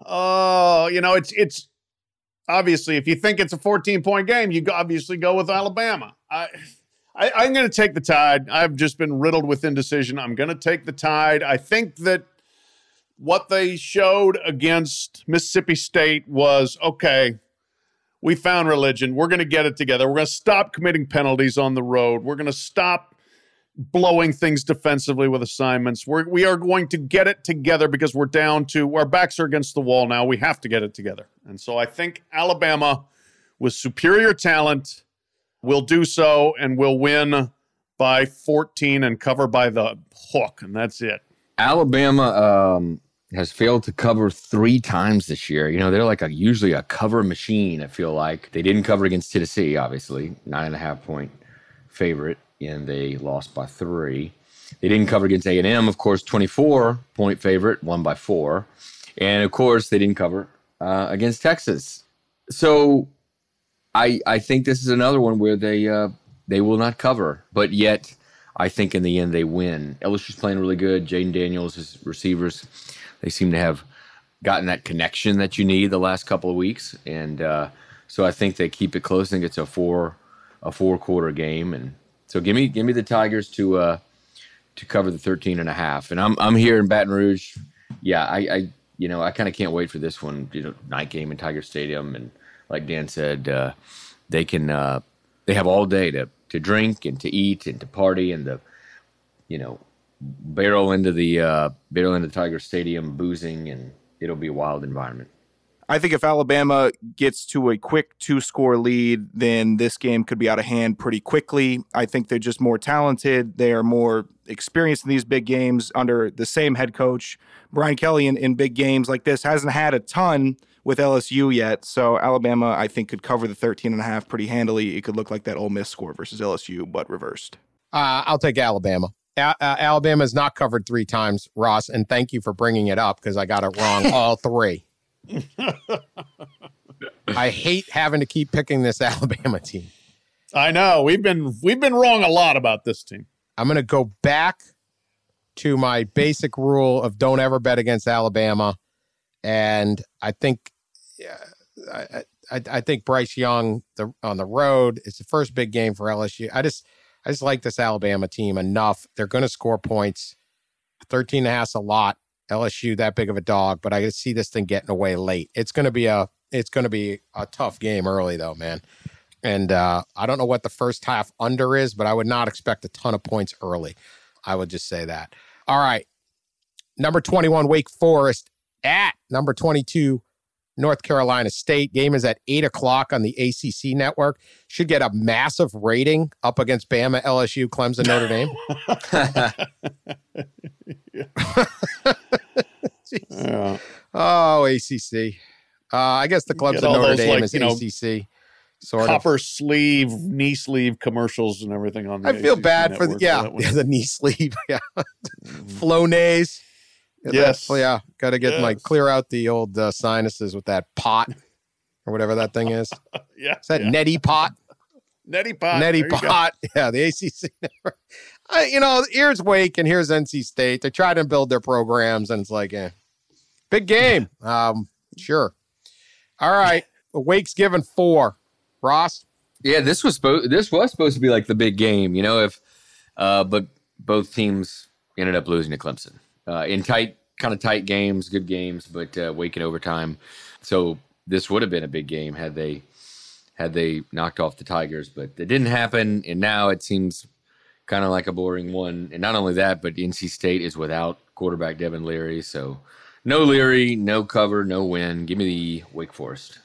Oh, you know, it's it's obviously if you think it's a 14 point game, you obviously go with Alabama. I I, I'm going to take the Tide. I've just been riddled with indecision. I'm going to take the Tide. I think that what they showed against Mississippi State was okay. We found religion. We're going to get it together. We're going to stop committing penalties on the road. We're going to stop blowing things defensively with assignments. We're, we are going to get it together because we're down to our backs are against the wall now. We have to get it together. And so I think Alabama, with superior talent, will do so and will win by 14 and cover by the hook. And that's it. Alabama um, has failed to cover three times this year. You know, they're like a usually a cover machine, I feel like. They didn't cover against Tennessee, obviously, nine and a half point favorite and they lost by three. They didn't cover against A and M, of course, twenty four point favorite, won by four, and of course they didn't cover uh, against Texas. So, I I think this is another one where they uh, they will not cover, but yet I think in the end they win. LSU's playing really good. Jayden Daniels, his receivers, they seem to have gotten that connection that you need the last couple of weeks, and uh, so I think they keep it close. I think it's a four a four quarter game and so give me give me the Tigers to uh to cover the 13 and a half. And I'm I'm here in Baton Rouge. Yeah, I, I you know, I kind of can't wait for this one, you know, night game in Tiger Stadium and like Dan said, uh they can uh they have all day to to drink and to eat and to party and to you know, barrel into the uh barrel into Tiger Stadium boozing and it'll be a wild environment. I think if Alabama gets to a quick two score lead, then this game could be out of hand pretty quickly. I think they're just more talented. They are more experienced in these big games under the same head coach. Brian Kelly in, in big games like this hasn't had a ton with LSU yet. So Alabama, I think, could cover the 13 and a half pretty handily. It could look like that Ole Miss score versus LSU, but reversed. Uh, I'll take Alabama. A- uh, Alabama not covered three times, Ross, and thank you for bringing it up because I got it wrong all three. I hate having to keep picking this Alabama team. I know we've been we've been wrong a lot about this team. I'm going to go back to my basic rule of don't ever bet against Alabama, and I think, yeah, I, I, I think Bryce Young the, on the road. It's the first big game for LSU. I just I just like this Alabama team enough. They're going to score points. 13 and a half a lot. LSU that big of a dog, but I see this thing getting away late. It's going to be a it's going to be a tough game early though, man. And uh, I don't know what the first half under is, but I would not expect a ton of points early. I would just say that. All right, number twenty one Wake Forest at number twenty two North Carolina State. Game is at eight o'clock on the ACC network. Should get a massive rating up against Bama, LSU, Clemson, Notre Dame. yeah. Oh, ACC. Uh, I guess the Clemson Notre those, Dame like, is know, ACC. Sort copper of. sleeve, knee sleeve commercials and everything on. the I feel ACC bad for the yeah, yeah, the knee sleeve, yeah, mm-hmm. Flonase. Yes. That, oh, yeah. Got to get yes. my clear out the old uh, sinuses with that pot or whatever that thing is. yeah. Is that yeah. neti pot? Neti pot. Neti pot. Yeah. The ACC. I, you know, here's Wake and here's NC State. They try to build their programs and it's like, eh, big game. Um, sure. All right. Wake's given four. Ross. Yeah, this was supposed this was supposed to be like the big game, you know, if uh but both teams ended up losing to Clemson uh, in tight, kind of tight games, good games, but uh, Wake in overtime. So this would have been a big game had they had they knocked off the Tigers, but it didn't happen. And now it seems kind of like a boring one. And not only that, but NC State is without quarterback Devin Leary. So no Leary, no cover, no win. Give me the Wake Forest.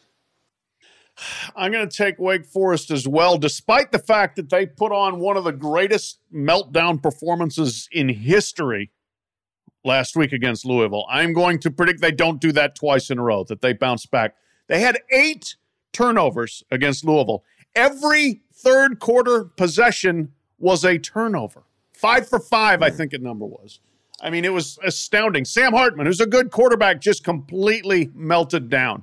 I'm going to take Wake Forest as well, despite the fact that they put on one of the greatest meltdown performances in history last week against Louisville. I'm going to predict they don't do that twice in a row, that they bounce back. They had eight turnovers against Louisville. Every third quarter possession was a turnover. Five for five, I hmm. think it number was. I mean, it was astounding. Sam Hartman, who's a good quarterback, just completely melted down.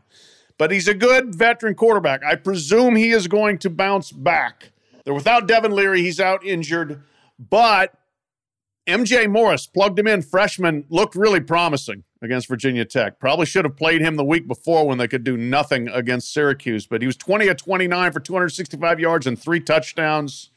But he's a good veteran quarterback. I presume he is going to bounce back. They're without Devin Leary. He's out injured. But MJ Morris plugged him in. Freshman looked really promising against Virginia Tech. Probably should have played him the week before when they could do nothing against Syracuse, but he was 20 of 29 for 265 yards and three touchdowns.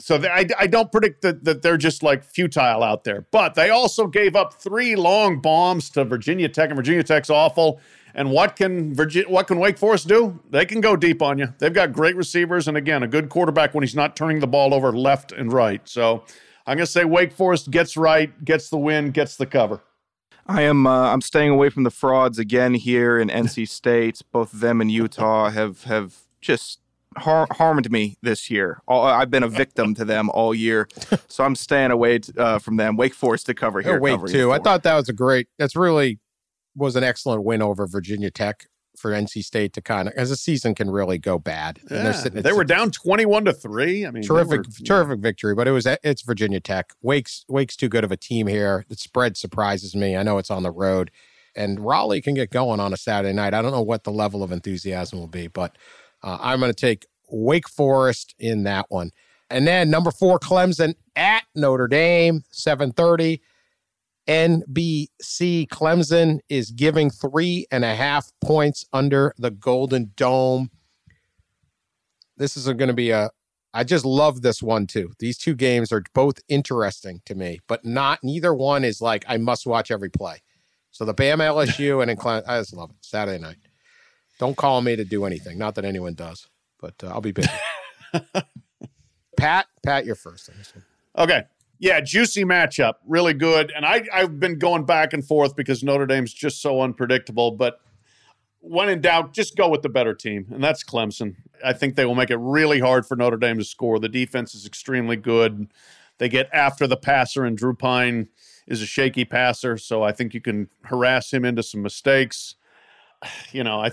so they, I, I don't predict that, that they're just like futile out there. But they also gave up three long bombs to Virginia Tech, and Virginia Tech's awful. And what can Virginia, what can Wake Forest do? They can go deep on you. They've got great receivers, and again, a good quarterback when he's not turning the ball over left and right. So I'm going to say Wake Forest gets right, gets the win, gets the cover. I am. Uh, I'm staying away from the frauds again here in NC State. Both them and Utah have have just har- harmed me this year. All, I've been a victim to them all year, so I'm staying away t- uh, from them. Wake Forest to cover here. Oh, Wake too. I thought that was a great. That's really was an excellent win over Virginia Tech for NC State to kind of as a season can really go bad. And Yeah, they're sitting they were down 21 to 3. I mean, terrific, were- terrific victory. But it was it's Virginia Tech. Wake's Wake's too good of a team here. The spread surprises me. I know it's on the road, and Raleigh can get going on a Saturday night. I don't know what the level of enthusiasm will be, but uh, I'm going to take Wake Forest in that one. And then number four, Clemson at Notre Dame, 730. NBC Clemson is giving three and a half points under the Golden Dome. This is going to be a. I just love this one too. These two games are both interesting to me, but not neither one is like I must watch every play. So the Bam LSU and in Clemson, I just love it. Saturday night. Don't call me to do anything. Not that anyone does, but uh, I'll be busy. Pat, Pat, you're first on this one. Okay. Yeah, juicy matchup. Really good. And I, I've been going back and forth because Notre Dame's just so unpredictable. But when in doubt, just go with the better team, and that's Clemson. I think they will make it really hard for Notre Dame to score. The defense is extremely good. They get after the passer, and Drew Pyne is a shaky passer, so I think you can harass him into some mistakes. You know, I,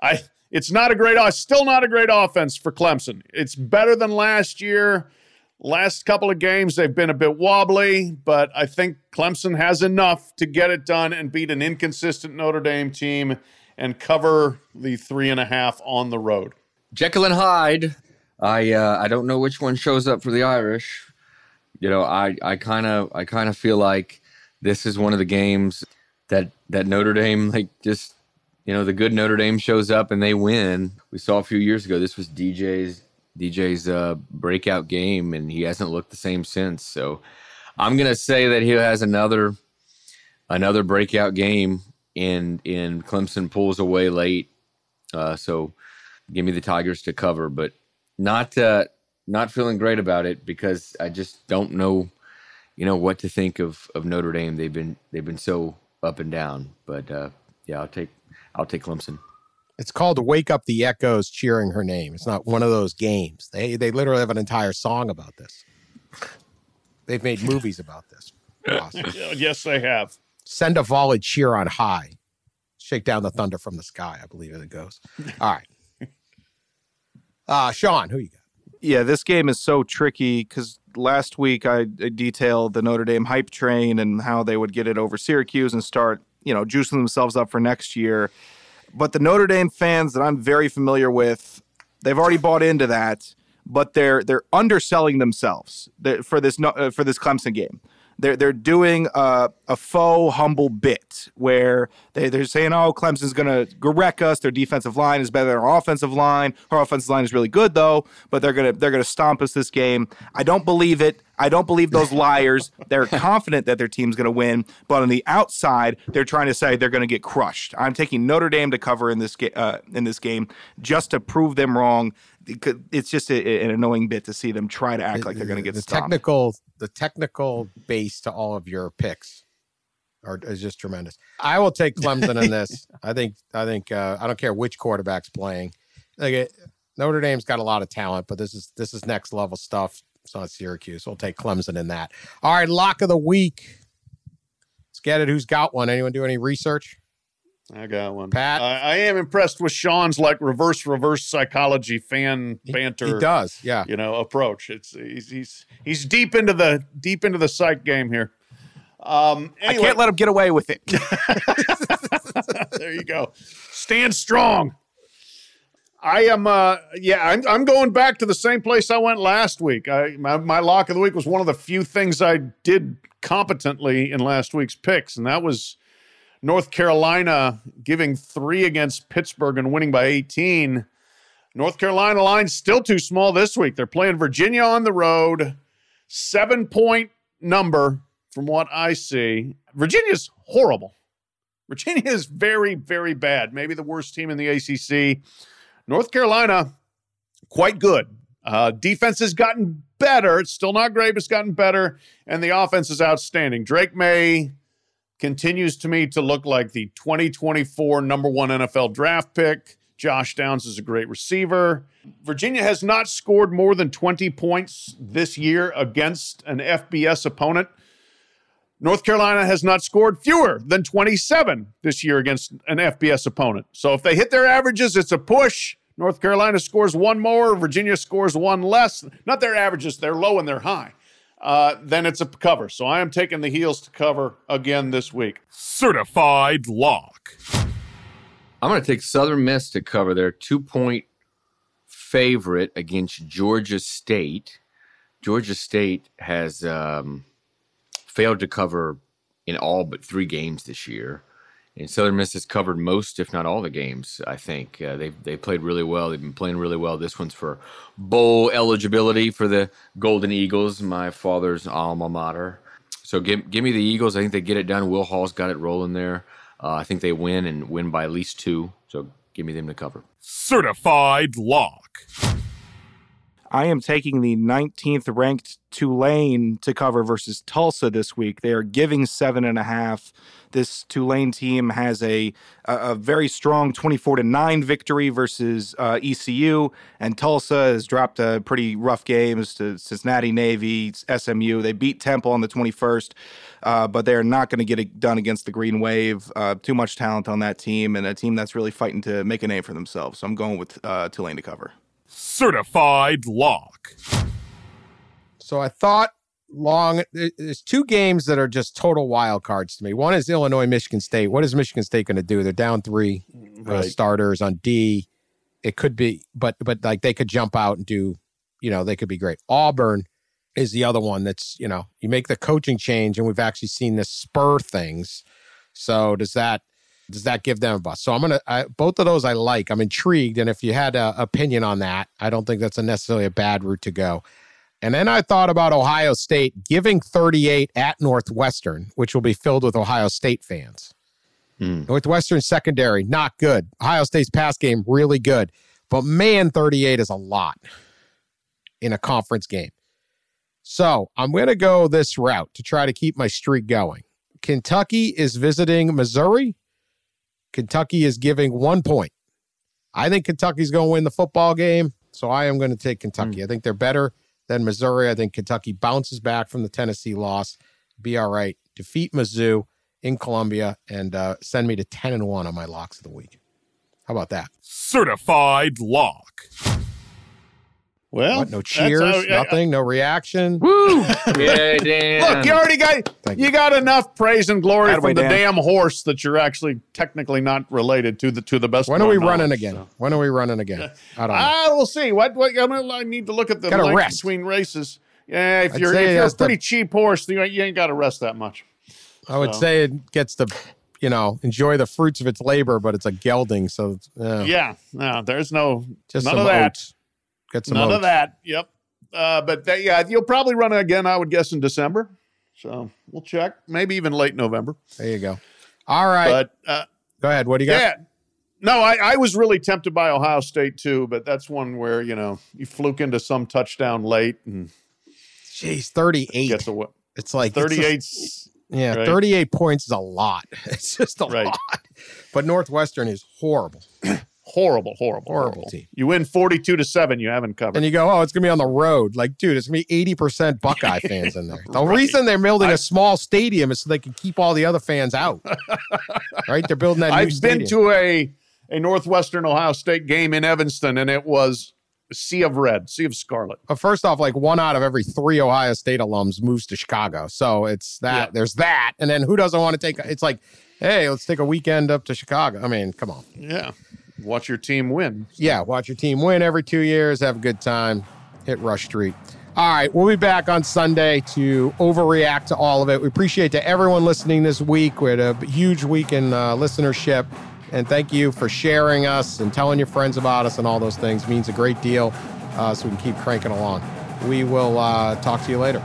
I, it's not a great, still not a great offense for Clemson. It's better than last year. Last couple of games, they've been a bit wobbly, but I think Clemson has enough to get it done and beat an inconsistent Notre Dame team and cover the three and a half on the road. Jekyll and Hyde. I uh, I don't know which one shows up for the Irish. You know, I I kind of I kind of feel like this is one of the games that that Notre Dame like just you know the good Notre Dame shows up and they win. We saw a few years ago. This was DJ's DJ's uh, breakout game, and he hasn't looked the same since. So I'm gonna say that he has another another breakout game, and in Clemson pulls away late. Uh, so give me the Tigers to cover, but not uh, not feeling great about it because I just don't know, you know, what to think of of Notre Dame. They've been they've been so up and down, but uh, yeah, I'll take I'll take Clemson. It's called "Wake Up the Echoes" cheering her name. It's not one of those games. They they literally have an entire song about this. They've made movies about this. Awesome. yes, they have. Send a volley cheer on high. Shake down the thunder from the sky, I believe it goes. All right. Uh Sean, who you got? Yeah, this game is so tricky because last week I I detailed the Notre Dame hype train and how they would get it over Syracuse and start, you know, juicing themselves up for next year. But the Notre Dame fans that I'm very familiar with, they've already bought into that, but they're they're underselling themselves for this uh, for this Clemson game. They're they're doing a, a faux humble bit where they, they're saying, "Oh, Clemson's going to wreck us. Their defensive line is better than our offensive line. Our offensive line is really good, though, but they're gonna they're gonna stomp us this game." I don't believe it. I don't believe those liars. they're confident that their team's going to win, but on the outside, they're trying to say they're going to get crushed. I'm taking Notre Dame to cover in this ga- uh, in this game just to prove them wrong. It's just a, an annoying bit to see them try to act like they're going to get the stomped. technical the technical base to all of your picks are is just tremendous. I will take Clemson in this. I think I think uh, I don't care which quarterback's playing. Like it, Notre Dame's got a lot of talent, but this is this is next level stuff. It's not Syracuse. We'll take Clemson in that. All right, lock of the week. Let's get it. Who's got one? Anyone do any research? I got one. Pat? I, I am impressed with Sean's like reverse reverse psychology fan banter. He does, yeah. You know, approach. It's he's he's he's deep into the deep into the psych game here. Um, I can't let him get away with it. there you go. Stand strong. I am uh yeah, I'm I'm going back to the same place I went last week. I my, my lock of the week was one of the few things I did competently in last week's picks, and that was North Carolina giving three against Pittsburgh and winning by 18. North Carolina line still too small this week. They're playing Virginia on the road. Seven point number from what I see. Virginia's horrible. Virginia is very, very bad. Maybe the worst team in the ACC. North Carolina, quite good. Uh, defense has gotten better. It's still not great, but it's gotten better. And the offense is outstanding. Drake Maye continues to me to look like the 2024 number one NFL draft pick. Josh Downs is a great receiver. Virginia has not scored more than 20 points this year against an FBS opponent. North Carolina has not scored fewer than 27 this year against an FBS opponent. So if they hit their averages, it's a push. North Carolina scores one more, Virginia scores one less. Not their averages, they're low and they're high. Uh, then it's a cover. So I am taking the heels to cover again this week. Certified lock. I'm going to take Southern Miss to cover their two point favorite against Georgia State. Georgia State has um, failed to cover in all but three games this year. And Southern Miss has covered most, if not all, the games. I think uh, they they played really well. They've been playing really well. This one's for bowl eligibility for the Golden Eagles, my father's alma mater. So give give me the Eagles. I think they get it done. Will Hall's got it rolling there. Uh, I think they win and win by at least two. So give me them to cover. Certified lock. I am taking the 19th ranked Tulane to cover versus Tulsa this week. They are giving seven and a half. This Tulane team has a a, very strong 24 to nine victory versus uh, ECU, and Tulsa has dropped a pretty rough games to Cincinnati Navy, SMU. They beat Temple on the 21st, uh, but they are not going to get it done against the Green Wave. Uh, too much talent on that team, and a team that's really fighting to make a name for themselves. So I'm going with uh, Tulane to cover. Certified lock. So I thought long. There's two games that are just total wild cards to me. One is Illinois, Michigan State. What is Michigan State going to do? They're down three uh, starters on D. It could be, but but like they could jump out and do, you know, they could be great. Auburn is the other one that's you know you make the coaching change and we've actually seen this spur things. So does that does that give them a bust? So I'm gonna I, both of those I like. I'm intrigued, and if you had an opinion on that, I don't think that's a necessarily a bad route to go. And then I thought about Ohio State giving 38 at Northwestern, which will be filled with Ohio State fans. Hmm. Northwestern secondary, not good. Ohio State's pass game, really good. But man, 38 is a lot in a conference game. So I'm going to go this route to try to keep my streak going. Kentucky is visiting Missouri. Kentucky is giving one point. I think Kentucky's going to win the football game. So I am going to take Kentucky. I think they're better than Missouri. I think Kentucky bounces back from the Tennessee loss. Be all right. Defeat Mizzou in Columbia and uh, send me to 10 and 1 on my locks of the week. How about that? Certified lock. Well, What? No cheers, how- I- nothing, no reaction. Woo! Yeah, Dan. Look, you already got Thank you got enough praise and glory Attaboy, from the Dan. damn horse that you're actually technically not related to the to the best. When are we my running again? so. When are we running again? I don't know. Ah, we'll see. What what I'm gonna, I need to look at the Gotta length rest. between races. Yeah, if I'd you're if you're a has to- pretty cheap horse, you ain't- you ain't got to rest that much. I would so- say it gets to, you know, enjoy the fruits of its labor, but it's a gelding. So, uh, Yeah, no, there's no just none some of that. oats. Get some None oats. of that. Yep. Uh, but that, yeah, you'll probably run it again. I would guess in December. So we'll check. Maybe even late November. There you go. All right. But uh, go ahead. What do you got? yeah. No, I, I was really tempted by Ohio State too, but that's one where you know you fluke into some touchdown late and Jeez, 38. gets away. It's like it's just- 38. yeah, right. 38 points is a lot. It's just a Right. lot. But Northwestern is horrible. Horrible, horrible, Horrible horrible. team. You win forty-two to seven. You haven't covered. And you go, oh, it's going to be on the road. Like, dude, it's going to be 80% Buckeye fans in there. The reason they're building a small stadium is so they can keep all the other fans out. right? They're building that new I've been to a a Northwestern Ohio State game in Evanston, and it was sea of red, sea of scarlet. But first off, like one out of every three Ohio State alums moves to Chicago. So it's that, Yeah. there's that. And then who doesn't want to take, it's like, hey, let's take a weekend up to Chicago. I mean, come on. Yeah, watch your team win. Yeah, watch your team win every two years, have a good time, hit Rush Street. All right, we'll be back on Sunday to overreact to all of it. We appreciate to everyone listening this week. We had a huge week in uh, listenership. And thank you for sharing us and telling your friends about us and all those things. It means a great deal uh, so we can keep cranking along. We will uh, talk to you later.